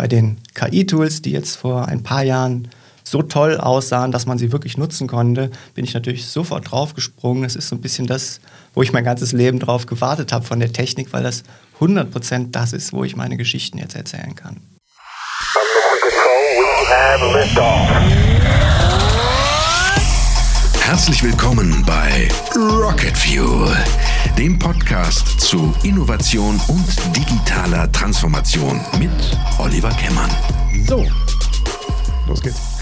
Bei den KI-Tools, die jetzt vor ein paar Jahren so toll aussahen, dass man sie wirklich nutzen konnte, bin ich natürlich sofort draufgesprungen. Es ist so ein bisschen das, wo ich mein ganzes Leben drauf gewartet habe von der Technik, weil das 100% das ist, wo ich meine Geschichten jetzt erzählen kann. Herzlich willkommen bei Rocket Fuel, dem Podcast zu Innovation und digitaler Transformation mit Oliver Kemmern. So, los geht's.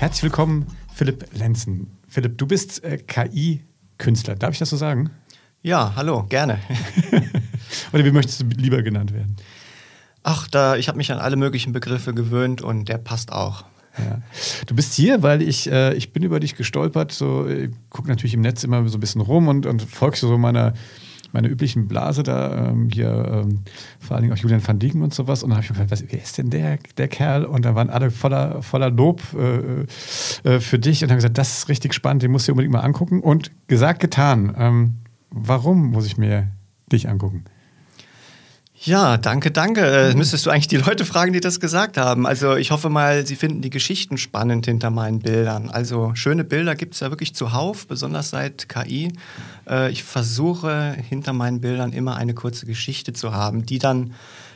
Herzlich willkommen, Philipp Lenzen. Philipp, du bist äh, KI-Künstler. Darf ich das so sagen? Ja, hallo, gerne. Oder wie möchtest du lieber genannt werden? Ach, da, ich habe mich an alle möglichen Begriffe gewöhnt und der passt auch. Du bist hier, weil ich, äh, ich bin über dich gestolpert. So, ich gucke natürlich im Netz immer so ein bisschen rum und, und folgst so meiner, meiner üblichen Blase da, ähm, hier ähm, vor allen Dingen auch Julian van Dieken und sowas. Und dann habe ich mir gedacht, wer ist denn der, der Kerl? Und da waren alle voller, voller Lob äh, äh, für dich und haben gesagt, das ist richtig spannend, den musst du dir unbedingt mal angucken. Und gesagt, getan. Ähm, warum muss ich mir dich angucken? Ja, danke, danke. Äh, müsstest du eigentlich die Leute fragen, die das gesagt haben. Also ich hoffe mal, sie finden die Geschichten spannend hinter meinen Bildern. Also schöne Bilder gibt es ja wirklich zuhauf, besonders seit KI. Äh, ich versuche hinter meinen Bildern immer eine kurze Geschichte zu haben, die dann,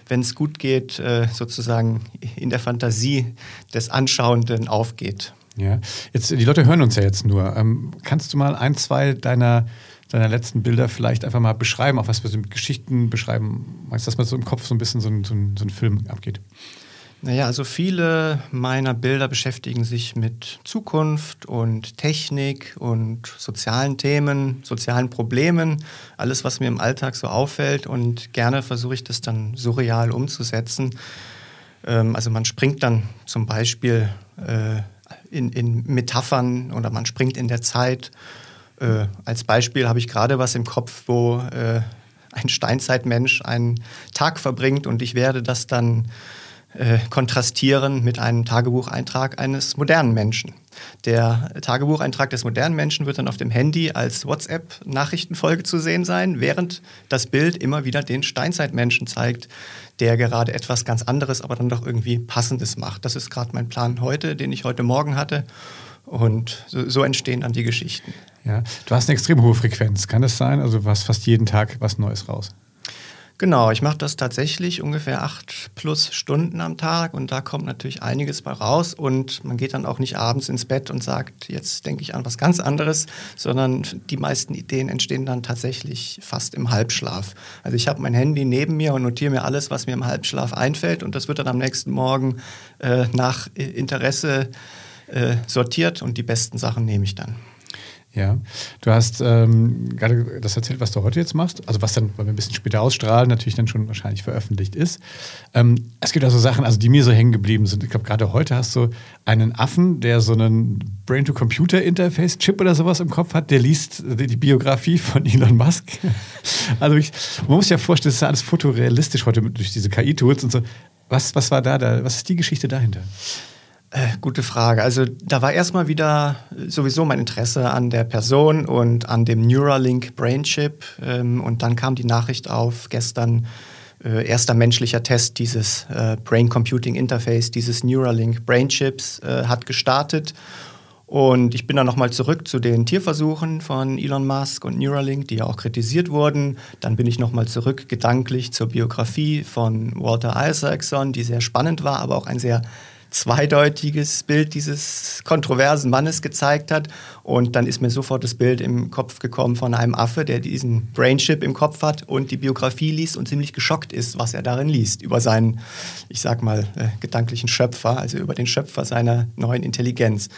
wenn es gut geht, äh, sozusagen in der Fantasie des Anschauenden aufgeht. Ja, jetzt die Leute hören uns ja jetzt nur. Ähm, kannst du mal ein, zwei deiner deiner letzten Bilder vielleicht einfach mal beschreiben, auch was wir so mit Geschichten beschreiben. Dass man so im Kopf so ein bisschen so ein, so ein, so ein Film abgeht? Naja, also viele meiner Bilder beschäftigen sich mit Zukunft und Technik und sozialen Themen, sozialen Problemen, alles, was mir im Alltag so auffällt. Und gerne versuche ich das dann surreal umzusetzen. Ähm, also man springt dann zum Beispiel äh, in, in Metaphern oder man springt in der Zeit äh, als Beispiel habe ich gerade was im Kopf, wo äh, ein Steinzeitmensch einen Tag verbringt und ich werde das dann äh, kontrastieren mit einem Tagebucheintrag eines modernen Menschen. Der Tagebucheintrag des modernen Menschen wird dann auf dem Handy als WhatsApp-Nachrichtenfolge zu sehen sein, während das Bild immer wieder den Steinzeitmenschen zeigt, der gerade etwas ganz anderes, aber dann doch irgendwie Passendes macht. Das ist gerade mein Plan heute, den ich heute Morgen hatte. Und so, so, entstehen dann die Geschichten. Ja, du hast eine extrem hohe Frequenz, kann das sein? Also du hast fast jeden Tag was Neues raus. Genau, ich mache das tatsächlich ungefähr acht plus Stunden am Tag und da kommt natürlich einiges bei raus und man geht dann auch nicht abends ins Bett und sagt, jetzt denke ich an was ganz anderes, sondern die meisten Ideen entstehen dann tatsächlich fast im Halbschlaf. Also ich habe mein Handy neben mir und notiere mir alles, was mir im Halbschlaf einfällt und das wird dann am nächsten Morgen äh, nach Interesse äh, sortiert und die besten Sachen nehme ich dann. Ja, du hast ähm, gerade das erzählt, was du heute jetzt machst, also was dann, weil wir ein bisschen später ausstrahlen, natürlich dann schon wahrscheinlich veröffentlicht ist. Ähm, es gibt also Sachen, also die mir so hängen geblieben sind. Ich glaube, gerade heute hast du einen Affen, der so einen Brain-to-Computer-Interface-Chip oder sowas im Kopf hat, der liest die, die Biografie von Elon Musk. also ich, man muss sich ja vorstellen, das ist ja alles fotorealistisch heute durch diese KI-Tools und so. Was, was war da, da? Was ist die Geschichte dahinter? Äh, gute Frage. Also da war erstmal wieder sowieso mein Interesse an der Person und an dem Neuralink Brain Chip. Ähm, und dann kam die Nachricht auf, gestern äh, erster menschlicher Test dieses äh, Brain Computing Interface, dieses Neuralink Brain Chips hat gestartet. Und ich bin dann nochmal zurück zu den Tierversuchen von Elon Musk und Neuralink, die ja auch kritisiert wurden. Dann bin ich nochmal zurück gedanklich zur Biografie von Walter Isaacson, die sehr spannend war, aber auch ein sehr zweideutiges Bild dieses kontroversen Mannes gezeigt hat. Und dann ist mir sofort das Bild im Kopf gekommen von einem Affe, der diesen Brainchip im Kopf hat und die Biografie liest und ziemlich geschockt ist, was er darin liest, über seinen, ich sag mal, äh, gedanklichen Schöpfer, also über den Schöpfer seiner neuen Intelligenz.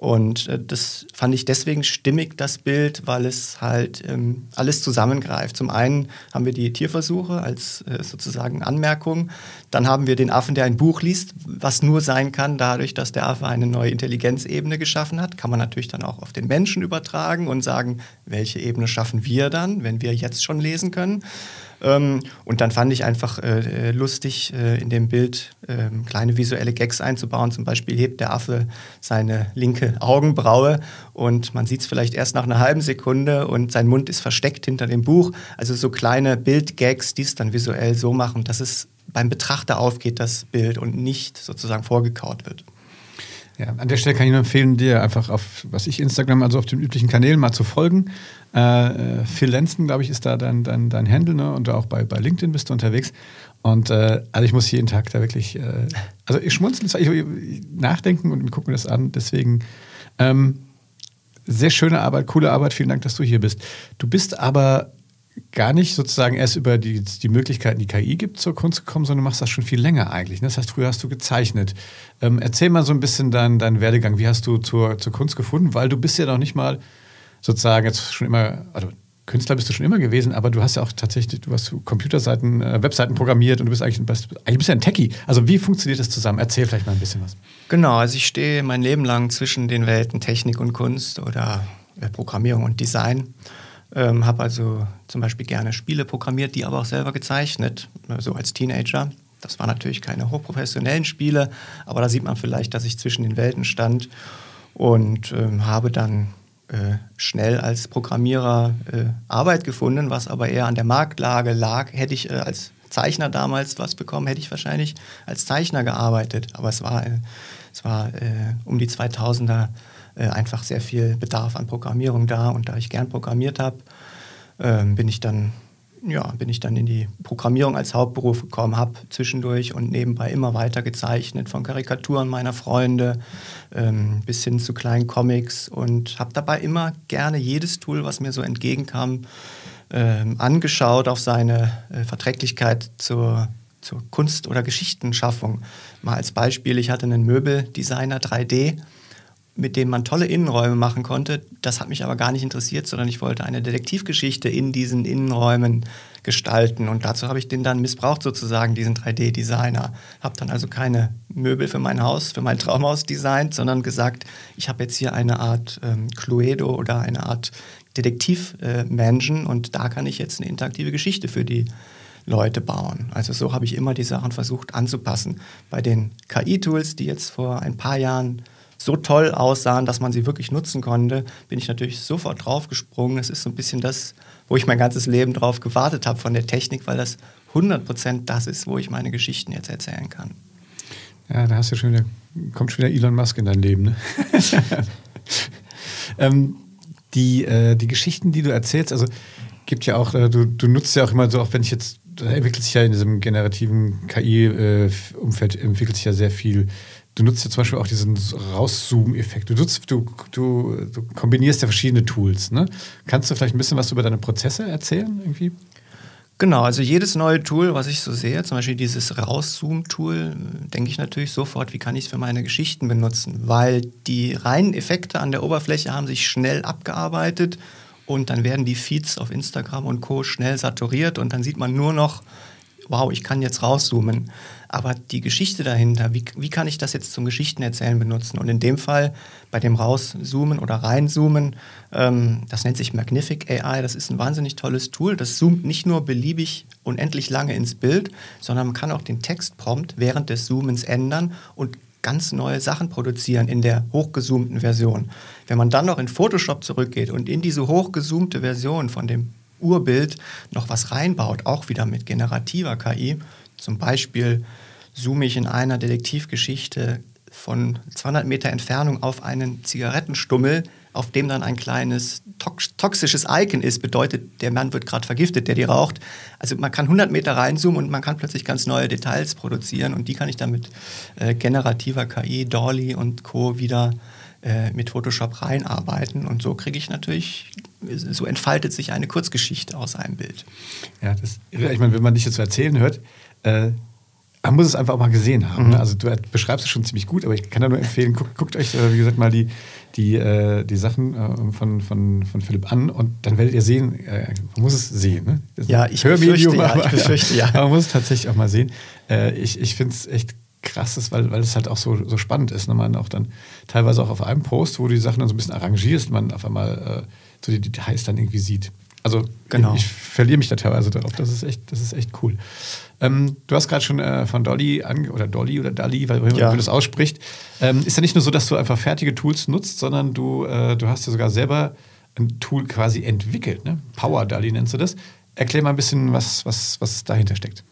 Und äh, das fand ich deswegen stimmig, das Bild, weil es halt ähm, alles zusammengreift. Zum einen haben wir die Tierversuche als äh, sozusagen Anmerkung. Dann haben wir den Affen, der ein Buch liest, was nur sein kann, dadurch, dass der Affe eine neue Intelligenzebene geschaffen hat. Kann man natürlich dann auch auf den Menschen übertragen und sagen, welche Ebene schaffen wir dann, wenn wir jetzt schon lesen können. Ähm, und dann fand ich einfach äh, äh, lustig, äh, in dem Bild äh, kleine visuelle Gags einzubauen. Zum Beispiel hebt der Affe seine linke Augenbraue und man sieht es vielleicht erst nach einer halben Sekunde und sein Mund ist versteckt hinter dem Buch. Also so kleine Bildgags, die es dann visuell so machen, dass es beim Betrachter aufgeht, das Bild, und nicht sozusagen vorgekaut wird. Ja, an der Stelle kann ich nur empfehlen, dir einfach auf, was ich Instagram, also auf den üblichen Kanälen mal zu folgen. Äh, äh Phil Lenzen, glaube ich, ist da dein, dein, dein Handle, ne? Und auch bei, bei LinkedIn bist du unterwegs. Und äh, also ich muss jeden Tag da wirklich, äh, also ich schmunzeln, ich, ich, nachdenken und gucken mir das an. Deswegen ähm, sehr schöne Arbeit, coole Arbeit. Vielen Dank, dass du hier bist. Du bist aber gar nicht sozusagen erst über die, die Möglichkeiten, die KI gibt, zur Kunst gekommen, sondern du machst das schon viel länger eigentlich. Ne? Das heißt, früher hast du gezeichnet. Ähm, erzähl mal so ein bisschen deinen dein Werdegang. Wie hast du zur, zur Kunst gefunden? Weil du bist ja noch nicht mal sozusagen jetzt schon immer, also Künstler bist du schon immer gewesen, aber du hast ja auch tatsächlich, du hast Computerseiten, äh, Webseiten programmiert und du bist eigentlich, bist, eigentlich bist ja ein Techie. Also wie funktioniert das zusammen? Erzähl vielleicht mal ein bisschen was. Genau, also ich stehe mein Leben lang zwischen den Welten Technik und Kunst oder äh, Programmierung und Design. Ähm, habe also zum Beispiel gerne Spiele programmiert, die aber auch selber gezeichnet, äh, so als Teenager. Das waren natürlich keine hochprofessionellen Spiele, aber da sieht man vielleicht, dass ich zwischen den Welten stand und ähm, habe dann schnell als Programmierer äh, Arbeit gefunden, was aber eher an der Marktlage lag. Hätte ich äh, als Zeichner damals was bekommen, hätte ich wahrscheinlich als Zeichner gearbeitet. Aber es war, äh, es war um die 2000er äh, einfach sehr viel Bedarf an Programmierung da. Und da ich gern programmiert habe, äh, bin ich dann ja, bin ich dann in die Programmierung als Hauptberuf gekommen, habe zwischendurch und nebenbei immer weiter gezeichnet, von Karikaturen meiner Freunde ähm, bis hin zu kleinen Comics und habe dabei immer gerne jedes Tool, was mir so entgegenkam, ähm, angeschaut auf seine äh, Verträglichkeit zur, zur Kunst- oder Geschichtenschaffung. Mal als Beispiel, ich hatte einen Möbeldesigner 3D, mit denen man tolle Innenräume machen konnte. Das hat mich aber gar nicht interessiert, sondern ich wollte eine Detektivgeschichte in diesen Innenräumen gestalten. Und dazu habe ich den dann missbraucht, sozusagen, diesen 3D-Designer. Habe dann also keine Möbel für mein Haus, für mein Traumhaus designt, sondern gesagt, ich habe jetzt hier eine Art ähm, Cluedo oder eine Art Detektiv-Mansion äh, und da kann ich jetzt eine interaktive Geschichte für die Leute bauen. Also so habe ich immer die Sachen versucht anzupassen. Bei den KI-Tools, die jetzt vor ein paar Jahren so toll aussahen, dass man sie wirklich nutzen konnte, bin ich natürlich sofort draufgesprungen. Es ist so ein bisschen das, wo ich mein ganzes Leben drauf gewartet habe von der Technik, weil das 100% das ist, wo ich meine Geschichten jetzt erzählen kann. Ja, da hast du schon wieder, kommt schon wieder Elon Musk in dein Leben. Ne? ähm, die, äh, die Geschichten, die du erzählst, also gibt ja auch, äh, du, du nutzt ja auch immer so, auch wenn ich jetzt, da entwickelt sich ja in diesem generativen KI-Umfeld, äh, entwickelt sich ja sehr viel du nutzt ja zum Beispiel auch diesen Rauszoom-Effekt. Du, du, du, du, kombinierst ja verschiedene Tools. Ne? Kannst du vielleicht ein bisschen was über deine Prozesse erzählen irgendwie? Genau, also jedes neue Tool, was ich so sehe, zum Beispiel dieses Rauszoom-Tool, denke ich natürlich sofort, wie kann ich es für meine Geschichten benutzen, weil die reinen Effekte an der Oberfläche haben sich schnell abgearbeitet und dann werden die Feeds auf Instagram und Co. schnell saturiert und dann sieht man nur noch, wow, ich kann jetzt rauszoomen. Aber die Geschichte dahinter, wie, wie kann ich das jetzt zum Geschichtenerzählen benutzen? Und in dem Fall bei dem Rauszoomen oder Reinzoomen, ähm, das nennt sich Magnific AI, das ist ein wahnsinnig tolles Tool. Das zoomt nicht nur beliebig unendlich lange ins Bild, sondern man kann auch den Textprompt während des Zoomens ändern und ganz neue Sachen produzieren in der hochgezoomten Version. Wenn man dann noch in Photoshop zurückgeht und in diese hochgezoomte Version von dem Urbild noch was reinbaut, auch wieder mit generativer KI, zum Beispiel zoome ich in einer Detektivgeschichte von 200 Meter Entfernung auf einen Zigarettenstummel, auf dem dann ein kleines toxisches Icon ist, bedeutet, der Mann wird gerade vergiftet, der die raucht. Also man kann 100 Meter reinzoomen und man kann plötzlich ganz neue Details produzieren und die kann ich dann mit äh, generativer KI, Dolly und Co. wieder äh, mit Photoshop reinarbeiten und so kriege ich natürlich, so entfaltet sich eine Kurzgeschichte aus einem Bild. Ja, das, ich meine, wenn man dich jetzt so erzählen hört, äh, man muss es einfach auch mal gesehen haben. Mhm. Ne? Also du beschreibst es schon ziemlich gut, aber ich kann da nur empfehlen, guckt, guckt euch, äh, wie gesagt, mal die, die, äh, die Sachen äh, von, von, von Philipp an und dann werdet ihr sehen, äh, man muss es sehen. Ne? ja, ich befürchte, ja, ich befürchte, ja. Aber man muss es tatsächlich auch mal sehen. Äh, ich ich finde es echt krass ist, weil, weil es halt auch so, so spannend ist. Ne? Man auch dann teilweise auch auf einem Post, wo du die Sachen dann so ein bisschen arrangierst, man auf einmal äh, so die Details dann irgendwie sieht. Also genau. ich, ich verliere mich da teilweise darauf. Das ist echt, das ist echt cool. Ähm, du hast gerade schon äh, von Dolly ange oder Dolly oder Dali, weil ja. man das ausspricht. Ähm, ist ja nicht nur so, dass du einfach fertige Tools nutzt, sondern du, äh, du hast ja sogar selber ein Tool quasi entwickelt. Ne? Power Dali nennst du das. Erklär mal ein bisschen, was, was, was dahinter steckt.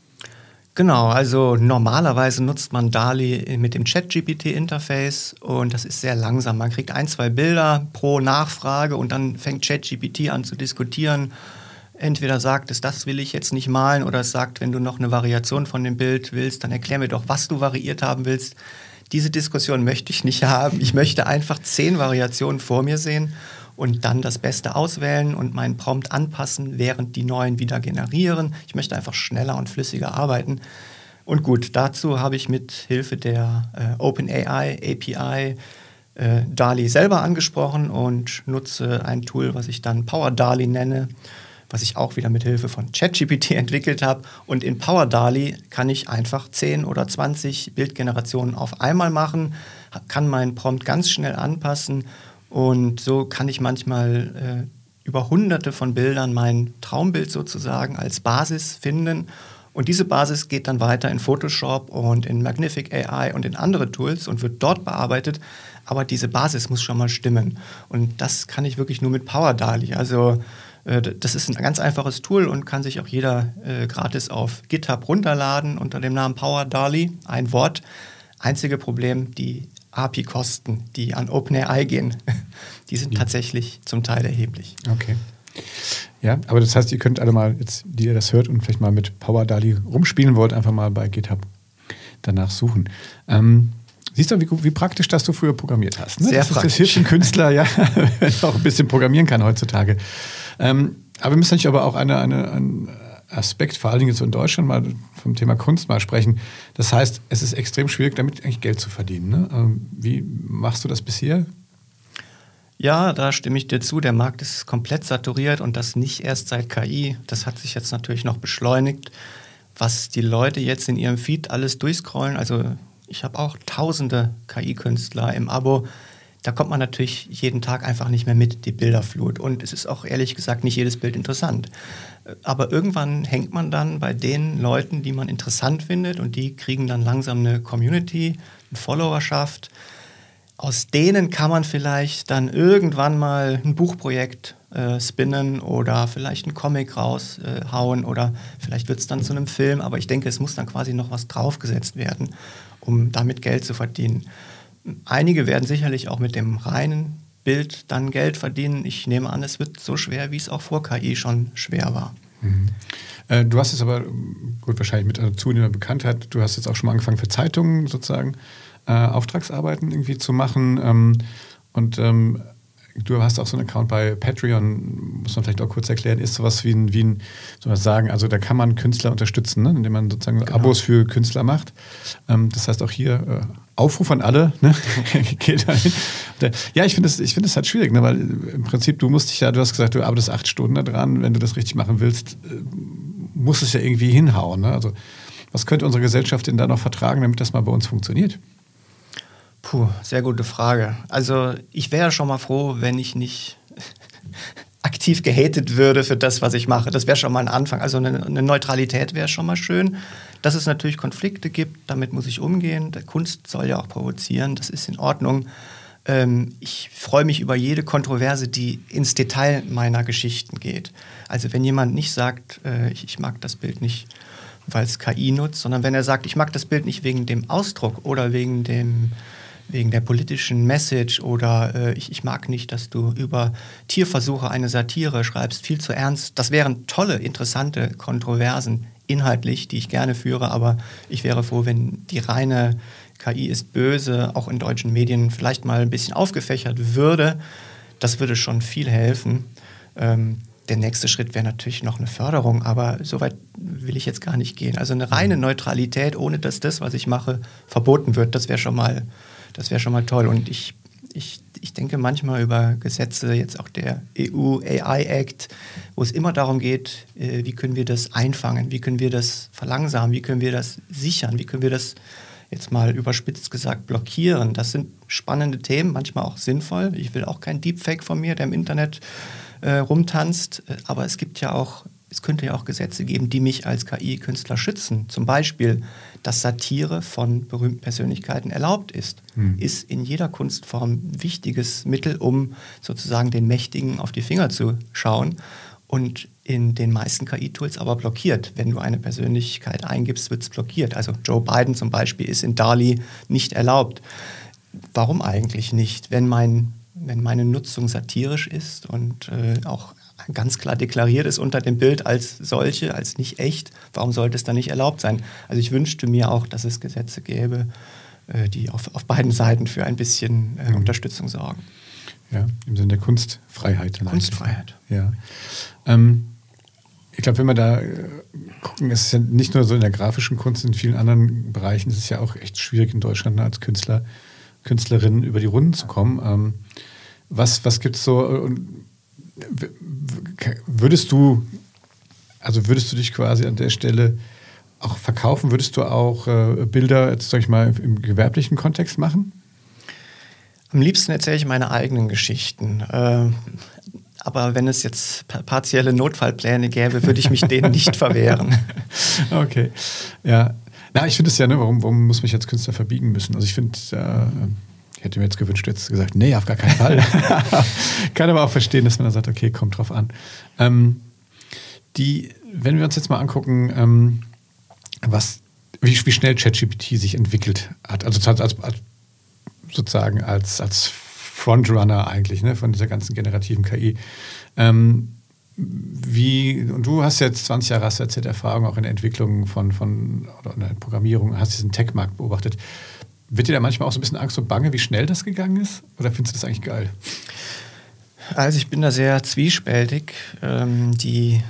Genau, also normalerweise nutzt man DALI mit dem Chat-GPT-Interface und das ist sehr langsam. Man kriegt ein, zwei Bilder pro Nachfrage und dann fängt Chat-GPT an zu diskutieren. Entweder sagt es, das will ich jetzt nicht malen, oder es sagt, wenn du noch eine Variation von dem Bild willst, dann erklär mir doch, was du variiert haben willst. Diese Diskussion möchte ich nicht haben. Ich möchte einfach zehn Variationen vor mir sehen und dann das Beste auswählen und meinen Prompt anpassen, während die neuen wieder generieren. Ich möchte einfach schneller und flüssiger arbeiten. Und gut, dazu habe ich mit Hilfe der äh, OpenAI API äh, DALI selber angesprochen und nutze ein Tool, was ich dann Power DALI nenne, was ich auch wieder mit Hilfe von ChatGPT entwickelt habe. Und in Power DALI kann ich einfach 10 oder 20 Bildgenerationen auf einmal machen, kann meinen Prompt ganz schnell anpassen und so kann ich manchmal äh, über hunderte von Bildern mein Traumbild sozusagen als Basis finden. Und diese Basis geht dann weiter in Photoshop und in Magnific AI und in andere Tools und wird dort bearbeitet. Aber diese Basis muss schon mal stimmen. Und das kann ich wirklich nur mit Power DALI. Also äh, das ist ein ganz einfaches Tool und kann sich auch jeder äh, gratis auf GitHub runterladen unter dem Namen Power DALI. Ein Wort. Einzige Problem, die API-Kosten, die an OpenAI gehen, die sind ja. tatsächlich zum Teil erheblich. Okay. Ja, aber das heißt, ihr könnt alle mal, jetzt, die ihr das hört und vielleicht mal mit Power DALI rumspielen wollt, einfach mal bei GitHub danach suchen. Ähm, siehst du, wie, wie, praktisch, dass du früher programmiert hast. Ne? Sehr das, praktisch. Das hilft dem Künstler, ja, auch ein bisschen programmieren kann heutzutage. Ähm, aber wir müssen natürlich aber auch eine, eine, eine Aspekt, vor allen Dingen jetzt in Deutschland mal vom Thema Kunst mal sprechen. Das heißt, es ist extrem schwierig, damit eigentlich Geld zu verdienen. Ne? Ähm, wie machst du das bisher? Ja, da stimme ich dir zu. Der Markt ist komplett saturiert und das nicht erst seit KI. Das hat sich jetzt natürlich noch beschleunigt. Was die Leute jetzt in ihrem Feed alles durchscrollen, also ich habe auch tausende KI-Künstler im Abo, da kommt man natürlich jeden Tag einfach nicht mehr mit, die Bilderflut. Und es ist auch ehrlich gesagt nicht jedes Bild interessant. Aber irgendwann hängt man dann bei den Leuten, die man interessant findet und die kriegen dann langsam eine Community, eine Followerschaft. Aus denen kann man vielleicht dann irgendwann mal ein Buchprojekt äh, spinnen oder vielleicht einen Comic raushauen äh, oder vielleicht wird es dann zu einem Film. Aber ich denke, es muss dann quasi noch was draufgesetzt werden, um damit Geld zu verdienen. Einige werden sicherlich auch mit dem reinen Bild dann Geld verdienen. Ich nehme an, es wird so schwer, wie es auch vor KI schon schwer war. Mhm. Äh, du hast es aber, gut, wahrscheinlich mit einer zunehmender Bekanntheit, du hast jetzt auch schon mal angefangen für Zeitungen sozusagen äh, Auftragsarbeiten irgendwie zu machen. Ähm, und ähm, du hast auch so einen Account bei Patreon, muss man vielleicht auch kurz erklären, ist sowas wie ein, wie ein soll man sagen, also da kann man Künstler unterstützen, ne? indem man sozusagen genau. Abos für Künstler macht. Ähm, das heißt auch hier äh, Aufruf an alle, ne? geht dahin. Ja, ich finde es find halt schwierig, ne? weil im Prinzip, du musst dich ja, du hast gesagt, du arbeitest acht Stunden da dran, wenn du das richtig machen willst, äh, muss es ja irgendwie hinhauen. Ne? Also was könnte unsere Gesellschaft denn da noch vertragen, damit das mal bei uns funktioniert? Puh, sehr gute Frage. Also ich wäre schon mal froh, wenn ich nicht aktiv gehatet würde für das, was ich mache. Das wäre schon mal ein Anfang. Also eine, eine Neutralität wäre schon mal schön. Dass es natürlich Konflikte gibt, damit muss ich umgehen. Der Kunst soll ja auch provozieren, das ist in Ordnung. Ähm, ich freue mich über jede Kontroverse, die ins Detail meiner Geschichten geht. Also wenn jemand nicht sagt, äh, ich, ich mag das Bild nicht, weil es KI nutzt, sondern wenn er sagt, ich mag das Bild nicht wegen dem Ausdruck oder wegen dem wegen der politischen Message oder äh, ich, ich mag nicht, dass du über Tierversuche eine Satire schreibst, viel zu ernst. Das wären tolle, interessante Kontroversen inhaltlich, die ich gerne führe, aber ich wäre froh, wenn die reine KI ist böse auch in deutschen Medien vielleicht mal ein bisschen aufgefächert würde. Das würde schon viel helfen. Ähm, der nächste Schritt wäre natürlich noch eine Förderung, aber so weit will ich jetzt gar nicht gehen. Also eine reine Neutralität, ohne dass das, was ich mache, verboten wird, das wäre schon mal das wäre schon mal toll. Und ich, ich, ich denke manchmal über Gesetze, jetzt auch der EU AI Act, wo es immer darum geht, äh, wie können wir das einfangen, wie können wir das verlangsamen, wie können wir das sichern, wie können wir das jetzt mal überspitzt gesagt blockieren. Das sind spannende Themen, manchmal auch sinnvoll. Ich will auch kein Deepfake von mir, der im Internet äh, rumtanzt, äh, aber es gibt ja auch es könnte ja auch Gesetze geben, die mich als KI-Künstler schützen. Zum Beispiel, dass Satire von berühmten Persönlichkeiten erlaubt ist, hm. ist in jeder Kunstform ein wichtiges Mittel, um sozusagen den Mächtigen auf die Finger zu schauen. und in den meisten KI-Tools aber blockiert. Wenn du eine Persönlichkeit eingibst, wird es blockiert. Also Joe Biden zum Beispiel ist in DALI nicht erlaubt. Warum eigentlich nicht? Wenn, mein, wenn meine Nutzung satirisch ist und äh, auch ganz klar deklariert ist unter dem Bild als solche, als nicht echt, warum sollte es dann nicht erlaubt sein? Also ich wünschte mir auch, dass es Gesetze gäbe, äh, die auf, auf beiden Seiten für ein bisschen äh, mhm. Unterstützung sorgen. Ja, im Sinne der Kunstfreiheit. Kunstfreiheit. Ja. Ähm, ich glaube, wenn wir da äh, gucken, ist es ja nicht nur so in der grafischen Kunst, in vielen anderen Bereichen ist es ja auch echt schwierig in Deutschland als Künstler, Künstlerin über die Runden zu kommen. Ähm, was was gibt es so, würdest du, also würdest du dich quasi an der Stelle auch verkaufen? Würdest du auch äh, Bilder, jetzt sag ich mal, im gewerblichen Kontext machen? Am liebsten erzähle ich meine eigenen Geschichten. Äh, aber wenn es jetzt partielle Notfallpläne gäbe, würde ich mich denen nicht verwehren. Okay. Ja. Na, ich finde es ja, ne, warum, warum muss mich jetzt Künstler verbiegen müssen? Also ich finde, äh, ich hätte mir jetzt gewünscht, du hättest gesagt, nee, auf gar keinen Fall. Kann aber auch verstehen, dass man dann sagt, okay, kommt drauf an. Ähm, die, wenn wir uns jetzt mal angucken, ähm, was, wie, wie schnell ChatGPT sich entwickelt hat, also als, als, sozusagen als, als Frontrunner eigentlich ne, von dieser ganzen generativen KI. Ähm, wie, und du hast jetzt 20 Jahre hast erzählt, Erfahrung auch in der Entwicklung von, von oder in der Programmierung, hast diesen Tech-Markt beobachtet. Wird dir da manchmal auch so ein bisschen Angst und Bange, wie schnell das gegangen ist? Oder findest du das eigentlich geil? Also ich bin da sehr zwiespältig. Ähm, die,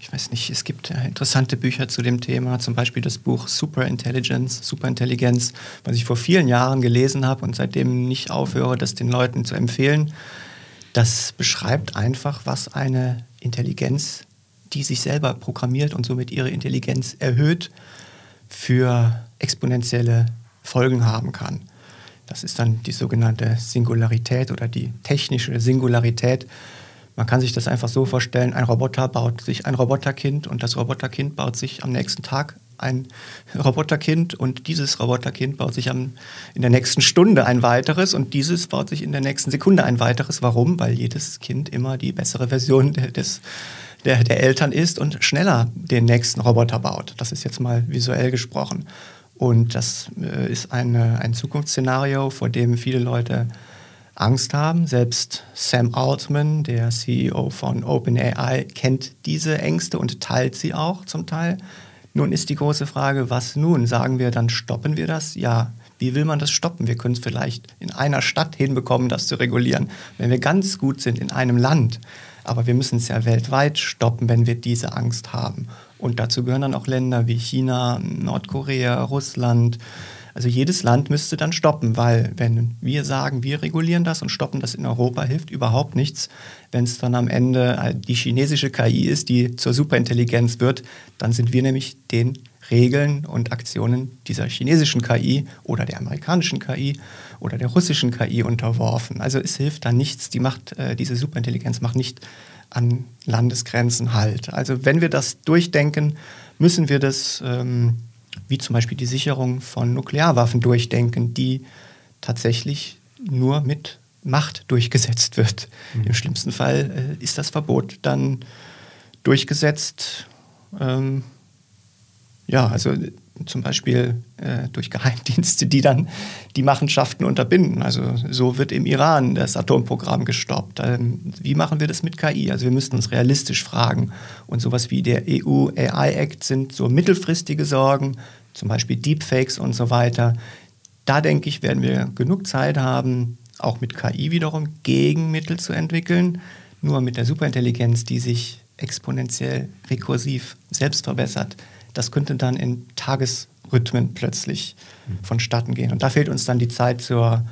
ich weiß nicht, es gibt interessante Bücher zu dem Thema, zum Beispiel das Buch Superintelligence, Superintelligenz, was ich vor vielen Jahren gelesen habe und seitdem nicht aufhöre, das den Leuten zu empfehlen. Das beschreibt einfach, was eine Intelligenz, die sich selber programmiert und somit ihre Intelligenz erhöht, für exponentielle Folgen haben kann. Das ist dann die sogenannte Singularität oder die technische Singularität. Man kann sich das einfach so vorstellen, ein Roboter baut sich ein Roboterkind und das Roboterkind baut sich am nächsten Tag ein Roboterkind und dieses Roboterkind baut sich am, in der nächsten Stunde ein weiteres und dieses baut sich in der nächsten Sekunde ein weiteres. Warum? Weil jedes Kind immer die bessere Version des, der, der Eltern ist und schneller den nächsten Roboter baut. Das ist jetzt mal visuell gesprochen. Und das äh, ist eine, ein Zukunftsszenario, vor dem viele Leute Angst haben. Selbst Sam Altman, der CEO von OpenAI, kennt diese Ängste und teilt sie auch zum Teil. Nun ist die große Frage, was nun? Sagen wir, dann stoppen wir das? Ja. Wie will man das stoppen? Wir können es vielleicht in einer Stadt hinbekommen, das zu regulieren. Wenn wir ganz gut sind in einem Land, aber wir müssen es ja weltweit stoppen, wenn wir diese Angst haben. Und dazu gehören dann auch Länder wie China, Nordkorea, Russland. Also jedes Land müsste dann stoppen, weil wenn wir sagen, wir regulieren das und stoppen das in Europa, hilft überhaupt nichts. Wenn es dann am Ende die chinesische KI ist, die zur Superintelligenz wird, dann sind wir nämlich den Regeln und Aktionen dieser chinesischen KI oder der amerikanischen KI oder der russischen KI unterworfen. Also es hilft da nichts. Die macht, äh, diese Superintelligenz macht nicht an Landesgrenzen halt. Also wenn wir das durchdenken, müssen wir das, ähm, wie zum Beispiel die Sicherung von Nuklearwaffen durchdenken, die tatsächlich nur mit Macht durchgesetzt wird. Mhm. Im schlimmsten Fall äh, ist das Verbot dann durchgesetzt. Ähm, ja, also zum Beispiel äh, durch Geheimdienste, die dann die Machenschaften unterbinden. Also so wird im Iran das Atomprogramm gestoppt. Ähm, wie machen wir das mit KI? Also wir müssten uns realistisch fragen. Und sowas wie der EU AI Act sind so mittelfristige Sorgen, zum Beispiel Deepfakes und so weiter. Da denke ich, werden wir genug Zeit haben, auch mit KI wiederum Gegenmittel zu entwickeln. Nur mit der Superintelligenz, die sich exponentiell rekursiv selbst verbessert, das könnte dann in Tagesrhythmen plötzlich vonstatten gehen. Und da fehlt uns dann die Zeit zur,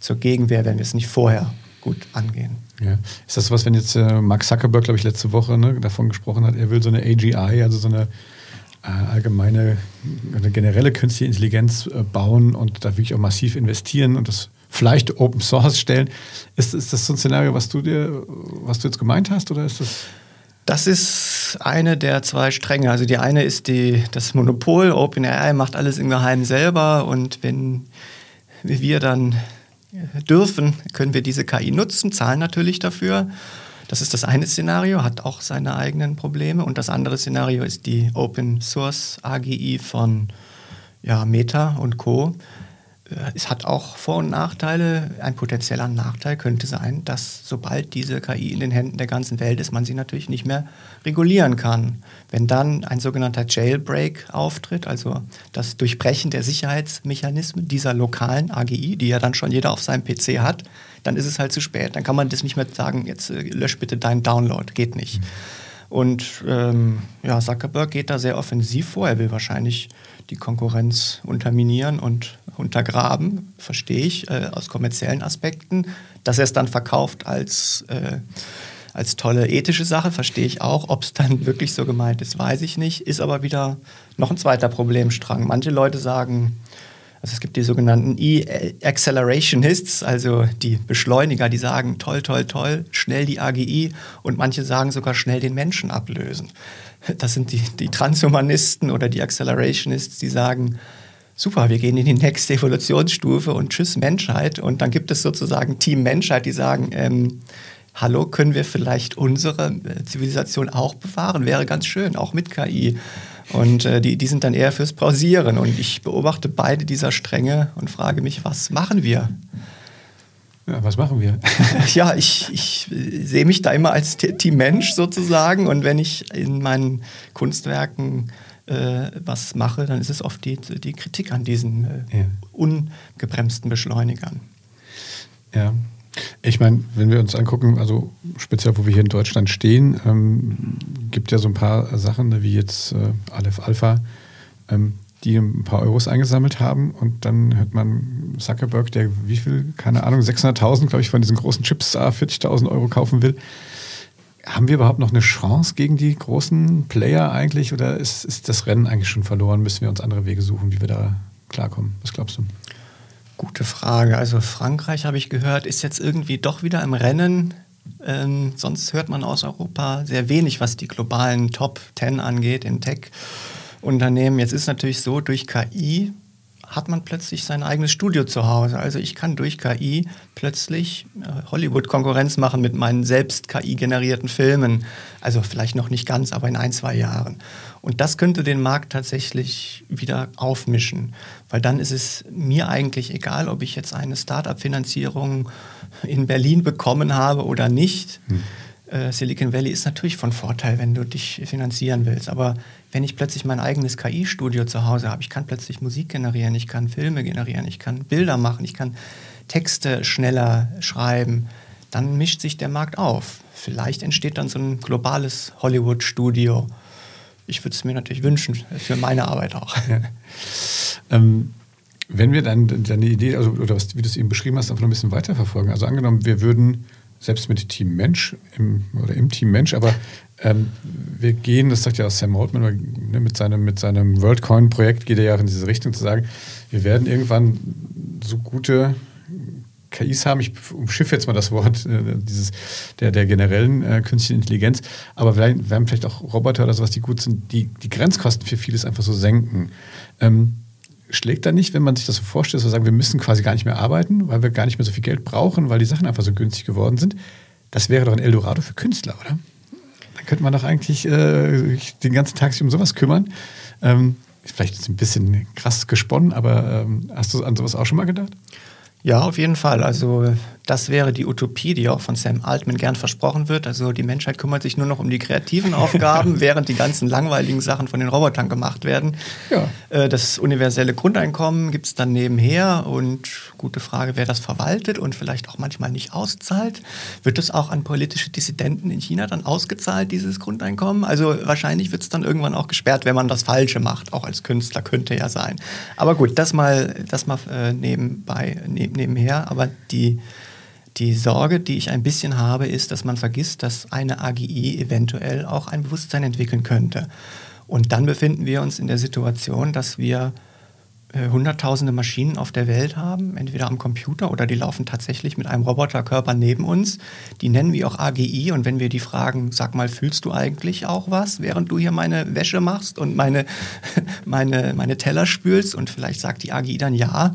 zur Gegenwehr, wenn wir es nicht vorher gut angehen. Ja. Ist das was, wenn jetzt äh, Mark Zuckerberg, glaube ich, letzte Woche ne, davon gesprochen hat, er will so eine AGI, also so eine äh, allgemeine, eine generelle künstliche Intelligenz äh, bauen und da wirklich auch massiv investieren und das vielleicht Open Source stellen. Ist, ist das so ein Szenario, was du dir, was du jetzt gemeint hast, oder ist das? Das ist eine der zwei Stränge. Also die eine ist die, das Monopol. OpenAI macht alles im Geheimen selber und wenn wir dann dürfen, können wir diese KI nutzen, zahlen natürlich dafür. Das ist das eine Szenario, hat auch seine eigenen Probleme. Und das andere Szenario ist die Open Source AGI von ja, Meta und Co. Äh, es hat auch Vor- und Nachteile. Ein potenzieller Nachteil könnte sein, dass sobald diese KI in den Händen der ganzen Welt ist, man sie natürlich nicht mehr regulieren kann. Wenn dann ein sogenannter Jailbreak auftritt, also das Durchbrechen der Sicherheitsmechanismen dieser lokalen AGI, die ja dann schon jeder auf seinem PC hat, dann ist es halt zu spät. Dann kann man das nicht mehr sagen, jetzt äh, lösch bitte deinen Download. Geht nicht. Mhm. Und ähm, ja, Zuckerberg geht da sehr offensiv vor. Er will wahrscheinlich die Konkurrenz unterminieren und untergraben, verstehe ich, äh, aus kommerziellen Aspekten. Dass er es dann verkauft als, äh, als tolle ethische Sache, verstehe ich auch. Ob es dann wirklich so gemeint ist, weiß ich nicht. Ist aber wieder noch ein zweiter Problemstrang. Manche Leute sagen, also es gibt die sogenannten E-Accelerationists, also die Beschleuniger, die sagen, toll, toll, toll, schnell die AGI und manche sagen sogar schnell den Menschen ablösen. Das sind die, die Transhumanisten oder die Accelerationists, die sagen, super, wir gehen in die nächste Evolutionsstufe und tschüss Menschheit. Und dann gibt es sozusagen Team Menschheit, die sagen, ähm, hallo, können wir vielleicht unsere äh, Zivilisation auch bewahren? Wäre ganz schön, auch mit KI. Und äh, die, die sind dann eher fürs Pausieren. Und ich beobachte beide dieser Stränge und frage mich, was machen wir? Ja, was machen wir? ja, ich, ich sehe mich da immer als Team Mensch sozusagen. Und wenn ich in meinen Kunstwerken äh, was mache, dann ist es oft die, die Kritik an diesen äh, ja. ungebremsten Beschleunigern. Ja, ich meine, wenn wir uns angucken, also speziell wo wir hier in Deutschland stehen, ähm, gibt ja so ein paar Sachen, ne, wie jetzt äh, Aleph Alpha, ähm, die ein paar Euros eingesammelt haben und dann hört man Zuckerberg, der wie viel, keine Ahnung, 600.000, glaube ich, von diesen großen Chips, 40.000 Euro kaufen will. Haben wir überhaupt noch eine Chance gegen die großen Player eigentlich oder ist, ist das Rennen eigentlich schon verloren? Müssen wir uns andere Wege suchen, wie wir da klarkommen? Was glaubst du? Gute Frage. Also Frankreich, habe ich gehört, ist jetzt irgendwie doch wieder im Rennen. Ähm, sonst hört man aus Europa sehr wenig, was die globalen Top 10 angeht in Tech-Unternehmen. Jetzt ist natürlich so, durch KI hat man plötzlich sein eigenes Studio zu Hause. Also ich kann durch KI plötzlich äh, Hollywood-Konkurrenz machen mit meinen selbst KI-generierten Filmen. Also vielleicht noch nicht ganz, aber in ein, zwei Jahren. Und das könnte den Markt tatsächlich wieder aufmischen, weil dann ist es mir eigentlich egal, ob ich jetzt eine Start-up-Finanzierung in Berlin bekommen habe oder nicht. Hm. Äh, Silicon Valley ist natürlich von Vorteil, wenn du dich finanzieren willst. Aber wenn ich plötzlich mein eigenes KI-Studio zu Hause habe, ich kann plötzlich Musik generieren, ich kann Filme generieren, ich kann Bilder machen, ich kann Texte schneller schreiben, dann mischt sich der Markt auf. Vielleicht entsteht dann so ein globales Hollywood-Studio ich würde es mir natürlich wünschen, für meine Arbeit auch. Ähm, wenn wir dann deine Idee, also, oder was, wie du es eben beschrieben hast, einfach noch ein bisschen weiterverfolgen. Also angenommen, wir würden selbst mit Team Mensch im, oder im Team Mensch, aber ähm, wir gehen, das sagt ja auch Sam Altman, ne, mit seinem, mit seinem WorldCoin-Projekt geht er ja auch in diese Richtung zu sagen, wir werden irgendwann so gute KIs haben, ich umschiffe jetzt mal das Wort äh, dieses, der, der generellen äh, künstlichen Intelligenz, aber wir haben vielleicht auch Roboter oder sowas, die gut sind, die die Grenzkosten für vieles einfach so senken. Ähm, schlägt da nicht, wenn man sich das so vorstellt, so sagen, wir müssen quasi gar nicht mehr arbeiten, weil wir gar nicht mehr so viel Geld brauchen, weil die Sachen einfach so günstig geworden sind. Das wäre doch ein Eldorado für Künstler, oder? Dann könnte man doch eigentlich äh, den ganzen Tag sich um sowas kümmern. Ähm, vielleicht ist ein bisschen krass gesponnen, aber ähm, hast du an sowas auch schon mal gedacht? Ja, auf jeden Fall. Also das wäre die Utopie, die auch von Sam Altman gern versprochen wird. Also die Menschheit kümmert sich nur noch um die kreativen Aufgaben, während die ganzen langweiligen Sachen von den Robotern gemacht werden. Ja. Äh, das universelle Grundeinkommen gibt es dann nebenher und gute Frage, wer das verwaltet und vielleicht auch manchmal nicht auszahlt. Wird das auch an politische Dissidenten in China dann ausgezahlt, dieses Grundeinkommen? Also wahrscheinlich wird es dann irgendwann auch gesperrt, wenn man das Falsche macht, auch als Künstler könnte ja sein. Aber gut, das mal, das mal äh, nebenbei, neb nebenher. Aber die die Sorge, die ich ein bisschen habe, ist, dass man vergisst, dass eine AGI eventuell auch ein Bewusstsein entwickeln könnte. Und dann befinden wir uns in der Situation, dass wir äh, hunderttausende Maschinen auf der Welt haben, entweder am Computer oder die laufen tatsächlich mit einem Roboterkörper neben uns. Die nennen wir auch AGI und wenn wir die fragen, sag mal, fühlst du eigentlich auch was, während du hier meine Wäsche machst und meine, meine, meine Teller spülst und vielleicht sagt die AGI dann ja,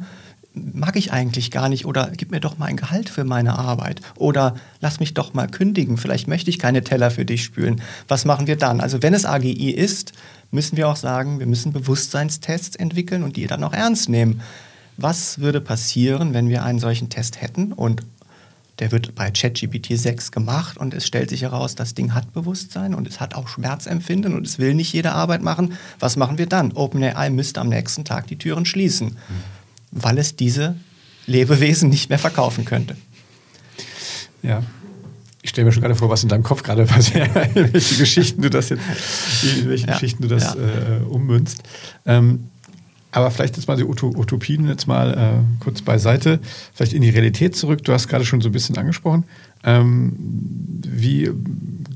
mag ich eigentlich gar nicht oder gib mir doch mal ein Gehalt für meine Arbeit oder lass mich doch mal kündigen, vielleicht möchte ich keine Teller für dich spülen. Was machen wir dann? Also wenn es AGI ist, müssen wir auch sagen, wir müssen Bewusstseinstests entwickeln und die dann auch ernst nehmen. Was würde passieren, wenn wir einen solchen Test hätten und der wird bei ChatGPT 6 gemacht und es stellt sich heraus, das Ding hat Bewusstsein und es hat auch Schmerzempfinden und es will nicht jede Arbeit machen. Was machen wir dann? OpenAI müsste am nächsten Tag die Türen schließen, mhm. Weil es diese Lebewesen nicht mehr verkaufen könnte. Ja. Ich stelle mir schon gerade vor, was in deinem Kopf gerade passiert, welche Geschichten du das jetzt, in welche ja. Geschichten du das ja. äh, ummünzt. Ähm, aber vielleicht jetzt mal die Utopien jetzt mal äh, kurz beiseite, vielleicht in die Realität zurück. Du hast gerade schon so ein bisschen angesprochen. Ähm, wie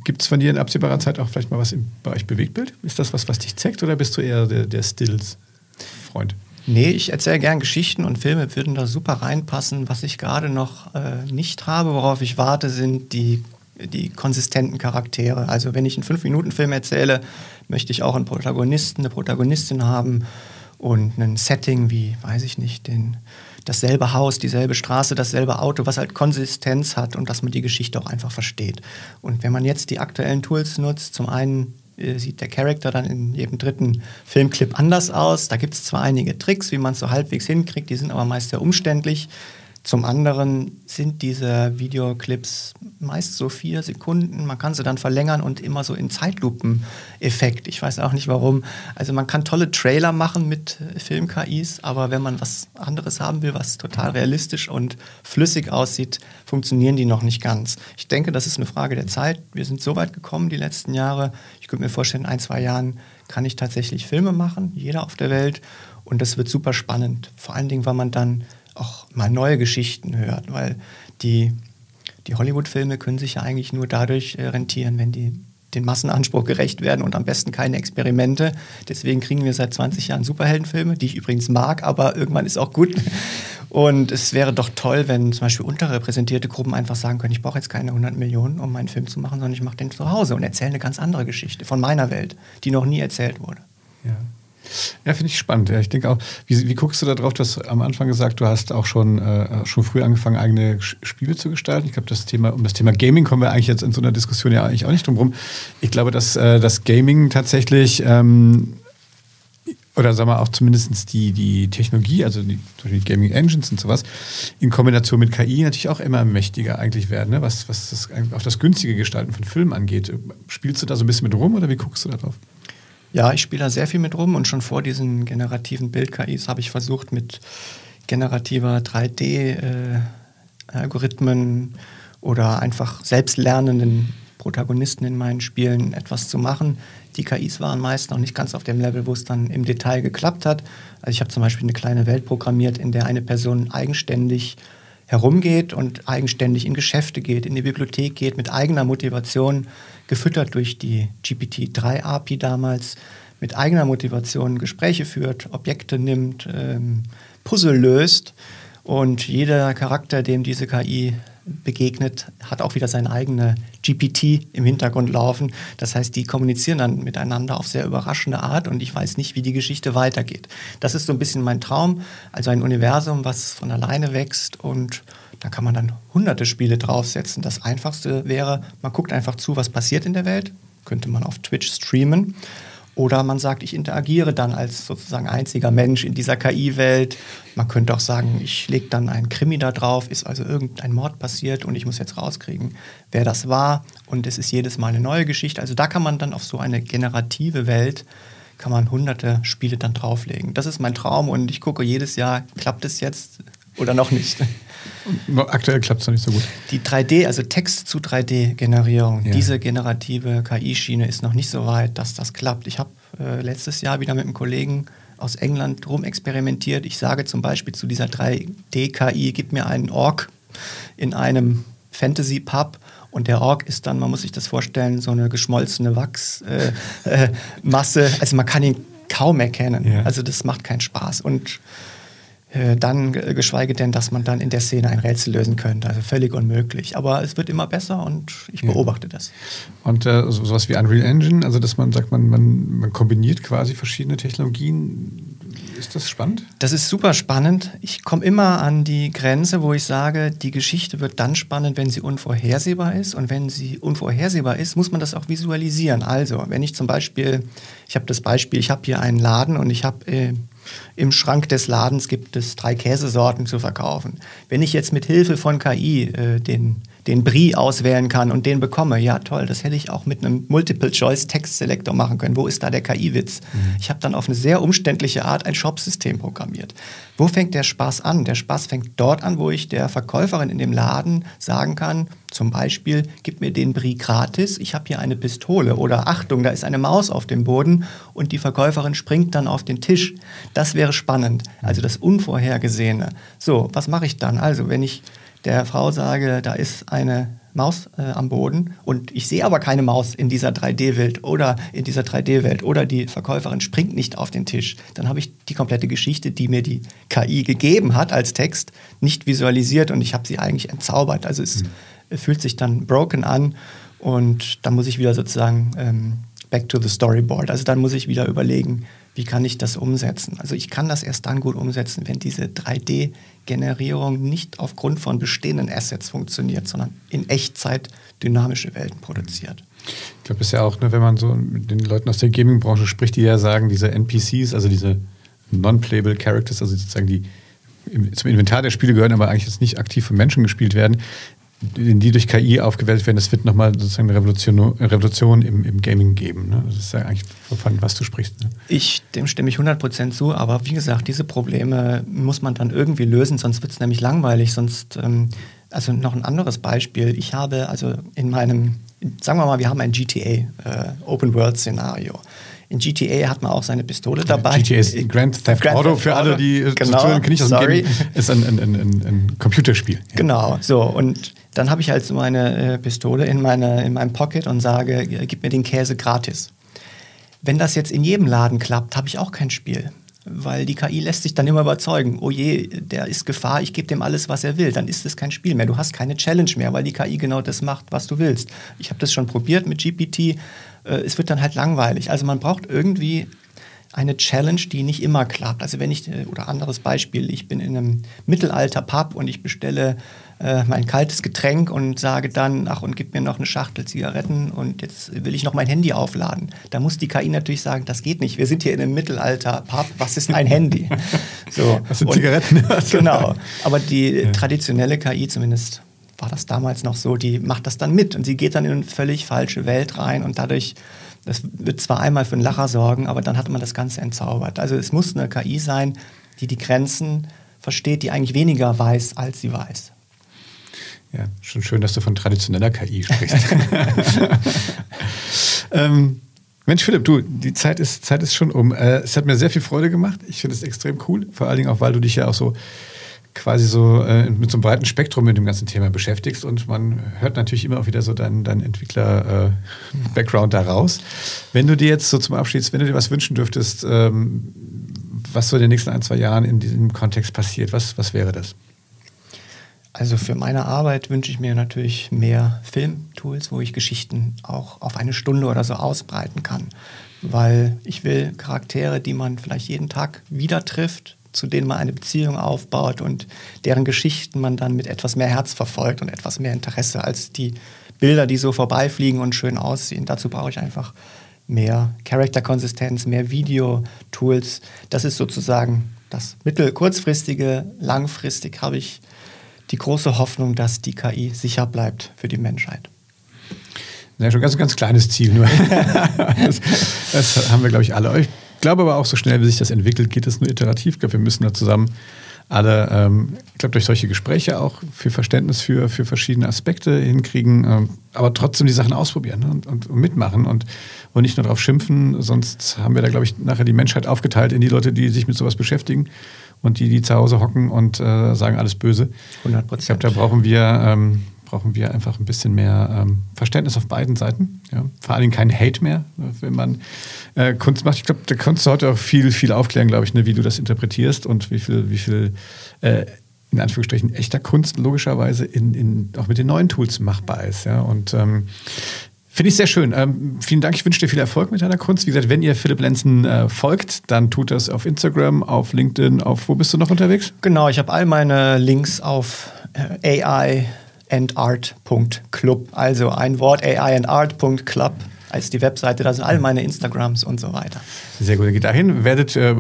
gibt es von dir in absehbarer Zeit auch vielleicht mal was im Bereich Bewegtbild? Ist das was, was dich zeigt oder bist du eher der, der Stills-Freund? Nee, ich erzähle gern Geschichten und Filme würden da super reinpassen. Was ich gerade noch äh, nicht habe, worauf ich warte, sind die, die konsistenten Charaktere. Also wenn ich einen Fünf-Minuten-Film erzähle, möchte ich auch einen Protagonisten, eine Protagonistin haben und ein Setting wie, weiß ich nicht, den, dasselbe Haus, dieselbe Straße, dasselbe Auto, was halt Konsistenz hat und dass man die Geschichte auch einfach versteht. Und wenn man jetzt die aktuellen Tools nutzt, zum einen sieht der Charakter dann in jedem dritten Filmclip anders aus. Da gibt es zwar einige Tricks, wie man es so halbwegs hinkriegt, die sind aber meist sehr umständlich. Zum anderen sind diese Videoclips meist so vier Sekunden. Man kann sie dann verlängern und immer so in Zeitlupen-Effekt. Ich weiß auch nicht warum. Also man kann tolle Trailer machen mit Film-KIs, aber wenn man was anderes haben will, was total realistisch und flüssig aussieht, funktionieren die noch nicht ganz. Ich denke, das ist eine Frage der Zeit. Wir sind so weit gekommen die letzten Jahre. Ich könnte mir vorstellen, in ein, zwei Jahren kann ich tatsächlich Filme machen, jeder auf der Welt. Und das wird super spannend. Vor allen Dingen, weil man dann auch mal neue Geschichten hört, weil die, die Hollywood-Filme können sich ja eigentlich nur dadurch äh, rentieren, wenn die den Massenanspruch gerecht werden und am besten keine Experimente. Deswegen kriegen wir seit 20 Jahren Superheldenfilme, die ich übrigens mag, aber irgendwann ist auch gut. Und es wäre doch toll, wenn zum Beispiel unterrepräsentierte Gruppen einfach sagen können, ich brauche jetzt keine 100 Millionen, um meinen Film zu machen, sondern ich mache den zu Hause und erzähle eine ganz andere Geschichte von meiner Welt, die noch nie erzählt wurde. Ja. Ja, finde ich spannend. Ja, ich denke auch, wie, wie, guckst du da drauf? Du hast am Anfang gesagt, du hast auch schon, äh, schon früh angefangen, eigene Spiele zu gestalten. Ich glaube, das Thema, um das Thema Gaming kommen wir eigentlich jetzt in so einer Diskussion ja eigentlich auch nicht drum rum. Ich glaube, dass äh, das Gaming tatsächlich ähm, oder sagen wir auch zumindest die, die Technologie, also die, die, Gaming Engines und sowas, in Kombination mit KI natürlich auch immer mächtiger eigentlich werden, ne? was, was das, auch das günstige Gestalten von Filmen angeht. Spielst du da so ein bisschen mit rum oder wie guckst du da drauf? Ja, ich spiele da sehr viel mit rum und schon vor diesen generativen Bild-KIs habe ich versucht, mit generativer 3D-Algorithmen äh, oder einfach selbstlernenden Protagonisten in meinen Spielen etwas zu machen. Die KIs waren meist noch nicht ganz auf dem Level, wo es dann im Detail geklappt hat. Also ich habe zum Beispiel eine kleine Welt programmiert, in der eine Person eigenständig herumgeht und eigenständig in Geschäfte geht, in die Bibliothek geht, mit eigener Motivation gefüttert durch die GPT-3-API damals, mit eigener Motivation Gespräche führt, Objekte nimmt, ähm, Puzzle löst. Und jeder Charakter, dem diese KI begegnet, hat auch wieder seine eigene GPT im Hintergrund laufen. Das heißt, die kommunizieren dann miteinander auf sehr überraschende Art und ich weiß nicht, wie die Geschichte weitergeht. Das ist so ein bisschen mein Traum, also ein Universum, was von alleine wächst und da kann man dann hunderte Spiele draufsetzen. Das Einfachste wäre, man guckt einfach zu, was passiert in der Welt. Könnte man auf Twitch streamen. Oder man sagt, ich interagiere dann als sozusagen einziger Mensch in dieser KI-Welt. Man könnte auch sagen, ich lege dann einen Krimi da drauf, ist also irgendein Mord passiert und ich muss jetzt rauskriegen, wer das war. Und es ist jedes Mal eine neue Geschichte. Also da kann man dann auf so eine generative Welt, kann man hunderte Spiele dann drauflegen. Das ist mein Traum und ich gucke jedes Jahr, klappt es jetzt oder noch nicht. Aktuell klappt es noch nicht so gut. Die 3D, also Text zu 3D-Generierung, ja. diese generative KI-Schiene ist noch nicht so weit, dass das klappt. Ich habe äh, letztes Jahr wieder mit einem Kollegen aus England rumexperimentiert. Ich sage zum Beispiel zu dieser 3D-KI, gib mir einen Ork in einem Fantasy-Pub und der Ork ist dann, man muss sich das vorstellen, so eine geschmolzene Wachsmasse. Äh, äh, also man kann ihn kaum erkennen. Ja. Also das macht keinen Spaß. Und dann äh, geschweige denn, dass man dann in der Szene ein Rätsel lösen könnte. Also völlig unmöglich. Aber es wird immer besser und ich beobachte ja. das. Und äh, so, sowas wie Unreal Engine, also dass man sagt, man, man, man kombiniert quasi verschiedene Technologien. Ist das spannend? Das ist super spannend. Ich komme immer an die Grenze, wo ich sage, die Geschichte wird dann spannend, wenn sie unvorhersehbar ist. Und wenn sie unvorhersehbar ist, muss man das auch visualisieren. Also, wenn ich zum Beispiel, ich habe das Beispiel, ich habe hier einen Laden und ich habe äh, im Schrank des Ladens gibt es drei Käsesorten zu verkaufen. Wenn ich jetzt mit Hilfe von KI äh, den den Brie auswählen kann und den bekomme, ja toll, das hätte ich auch mit einem Multiple-Choice-Text-Selektor machen können. Wo ist da der KI-Witz? Mhm. Ich habe dann auf eine sehr umständliche Art ein Shop-System programmiert. Wo fängt der Spaß an? Der Spaß fängt dort an, wo ich der Verkäuferin in dem Laden sagen kann, zum Beispiel, gib mir den Brie gratis, ich habe hier eine Pistole oder Achtung, da ist eine Maus auf dem Boden und die Verkäuferin springt dann auf den Tisch. Das wäre spannend, also das Unvorhergesehene. So, was mache ich dann? Also, wenn ich der Frau sage, da ist eine Maus äh, am Boden und ich sehe aber keine Maus in dieser 3D-Welt oder in dieser 3D-Welt oder die Verkäuferin springt nicht auf den Tisch, dann habe ich die komplette Geschichte, die mir die KI gegeben hat als Text, nicht visualisiert und ich habe sie eigentlich entzaubert. Also es mhm. fühlt sich dann broken an und dann muss ich wieder sozusagen ähm, back to the storyboard. Also dann muss ich wieder überlegen, wie kann ich das umsetzen? Also ich kann das erst dann gut umsetzen, wenn diese 3D-Generierung nicht aufgrund von bestehenden Assets funktioniert, sondern in Echtzeit dynamische Welten produziert. Ich glaube, es ist ja auch, ne, wenn man so mit den Leuten aus der Gaming-Branche spricht, die ja sagen, diese NPCs, also diese Non-Playable Characters, also sozusagen die zum Inventar der Spiele gehören, aber eigentlich jetzt nicht aktiv von Menschen gespielt werden, die durch KI aufgewählt werden, das wird nochmal sozusagen eine Revolution, Revolution im, im, Gaming geben. Ne? Das ist ja eigentlich, von was du sprichst. Ne? Ich, dem stimme ich 100% zu, aber wie gesagt, diese Probleme muss man dann irgendwie lösen, sonst wird es nämlich langweilig. Sonst, ähm, also noch ein anderes Beispiel. Ich habe also in meinem, sagen wir mal, wir haben ein GTA, äh, Open World Szenario. In GTA hat man auch seine Pistole dabei. GTA ist Grand Theft Grand Auto, Theft für alle, die genau, kenne ich aus sorry. Ist ein, ein, ein, ein Computerspiel. Ja. Genau, so und dann habe ich halt so meine äh, Pistole in, meine, in meinem Pocket und sage, gib mir den Käse gratis. Wenn das jetzt in jedem Laden klappt, habe ich auch kein Spiel. Weil die KI lässt sich dann immer überzeugen, oh je, der ist Gefahr, ich gebe dem alles, was er will. Dann ist es kein Spiel mehr. Du hast keine Challenge mehr, weil die KI genau das macht, was du willst. Ich habe das schon probiert mit GPT. Äh, es wird dann halt langweilig. Also man braucht irgendwie eine Challenge, die nicht immer klappt. Also wenn ich, äh, oder anderes Beispiel, ich bin in einem Mittelalter-Pub und ich bestelle äh, mein kaltes Getränk und sage dann, ach und gib mir noch eine Schachtel Zigaretten und jetzt will ich noch mein Handy aufladen. Da muss die KI natürlich sagen, das geht nicht. Wir sind hier in einem Mittelalter-Pub, was ist ein Handy? So. Was sind und, Zigaretten? genau. Aber die ja. traditionelle KI zumindest war das damals noch so, die macht das dann mit und sie geht dann in eine völlig falsche Welt rein und dadurch das wird zwar einmal für einen Lacher sorgen, aber dann hat man das Ganze entzaubert. Also es muss eine KI sein, die die Grenzen versteht, die eigentlich weniger weiß, als sie weiß. Ja, schon schön, dass du von traditioneller KI sprichst. ähm, Mensch, Philipp, du, die Zeit ist, Zeit ist schon um. Äh, es hat mir sehr viel Freude gemacht. Ich finde es extrem cool, vor allen Dingen auch, weil du dich ja auch so quasi so äh, mit so einem breiten Spektrum mit dem ganzen Thema beschäftigst und man hört natürlich immer auch wieder so deinen dein Entwickler-Background äh, da raus. Wenn du dir jetzt so zum Abschied, wenn du dir was wünschen dürftest, ähm, was so in den nächsten ein, zwei Jahren in diesem Kontext passiert, was, was wäre das? Also für meine Arbeit wünsche ich mir natürlich mehr Filmtools, wo ich Geschichten auch auf eine Stunde oder so ausbreiten kann. Weil ich will Charaktere, die man vielleicht jeden Tag wieder trifft, zu denen man eine Beziehung aufbaut und deren Geschichten man dann mit etwas mehr Herz verfolgt und etwas mehr Interesse als die Bilder, die so vorbeifliegen und schön aussehen. Dazu brauche ich einfach mehr Charakterkonsistenz, mehr Videotools. Das ist sozusagen das mittel-, kurzfristige. Langfristig habe ich die große Hoffnung, dass die KI sicher bleibt für die Menschheit. Ja, schon ein ganz, ganz kleines Ziel nur. das, das haben wir, glaube ich, alle. Ich glaube aber auch, so schnell wie sich das entwickelt, geht es nur iterativ. Ich glaube, wir müssen da zusammen alle, ähm, ich glaube, durch solche Gespräche auch für Verständnis für, für verschiedene Aspekte hinkriegen, ähm, aber trotzdem die Sachen ausprobieren und, und, und, mitmachen und, und nicht nur darauf schimpfen. Sonst haben wir da, glaube ich, nachher die Menschheit aufgeteilt in die Leute, die sich mit sowas beschäftigen und die, die zu Hause hocken und äh, sagen alles böse. 100 Prozent. Ich glaube, da brauchen wir, ähm, brauchen wir einfach ein bisschen mehr ähm, Verständnis auf beiden Seiten. Ja? Vor allen Dingen kein Hate mehr, wenn man äh, Kunst macht. Ich glaube, da kannst du heute auch viel, viel aufklären, glaube ich, ne, wie du das interpretierst und wie viel, wie viel äh, in Anführungsstrichen echter Kunst logischerweise in, in, auch mit den neuen Tools machbar ist. Ja? Und ähm, Finde ich sehr schön. Ähm, vielen Dank. Ich wünsche dir viel Erfolg mit deiner Kunst. Wie gesagt, wenn ihr Philipp Lenzen äh, folgt, dann tut das auf Instagram, auf LinkedIn, auf wo bist du noch unterwegs? Genau, ich habe all meine Links auf äh, aiandart.club. Also ein Wort aiandart.club als die Webseite. Da sind all meine Instagrams und so weiter. Sehr gut. Geht dahin, werdet äh,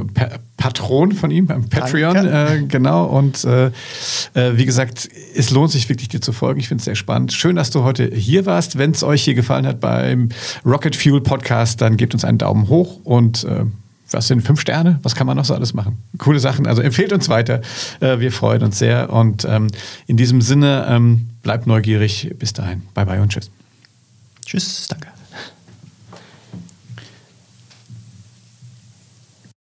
Patron von ihm beim Patreon. Äh, genau. Und äh, äh, wie gesagt, es lohnt sich wirklich, dir zu folgen. Ich finde es sehr spannend. Schön, dass du heute hier warst. Wenn es euch hier gefallen hat beim Rocket Fuel Podcast, dann gebt uns einen Daumen hoch und äh, was sind fünf Sterne? Was kann man noch so alles machen? Coole Sachen. Also empfehlt uns weiter. Äh, wir freuen uns sehr. Und ähm, in diesem Sinne, ähm, bleibt neugierig. Bis dahin. Bye bye und tschüss. Tschüss. Danke.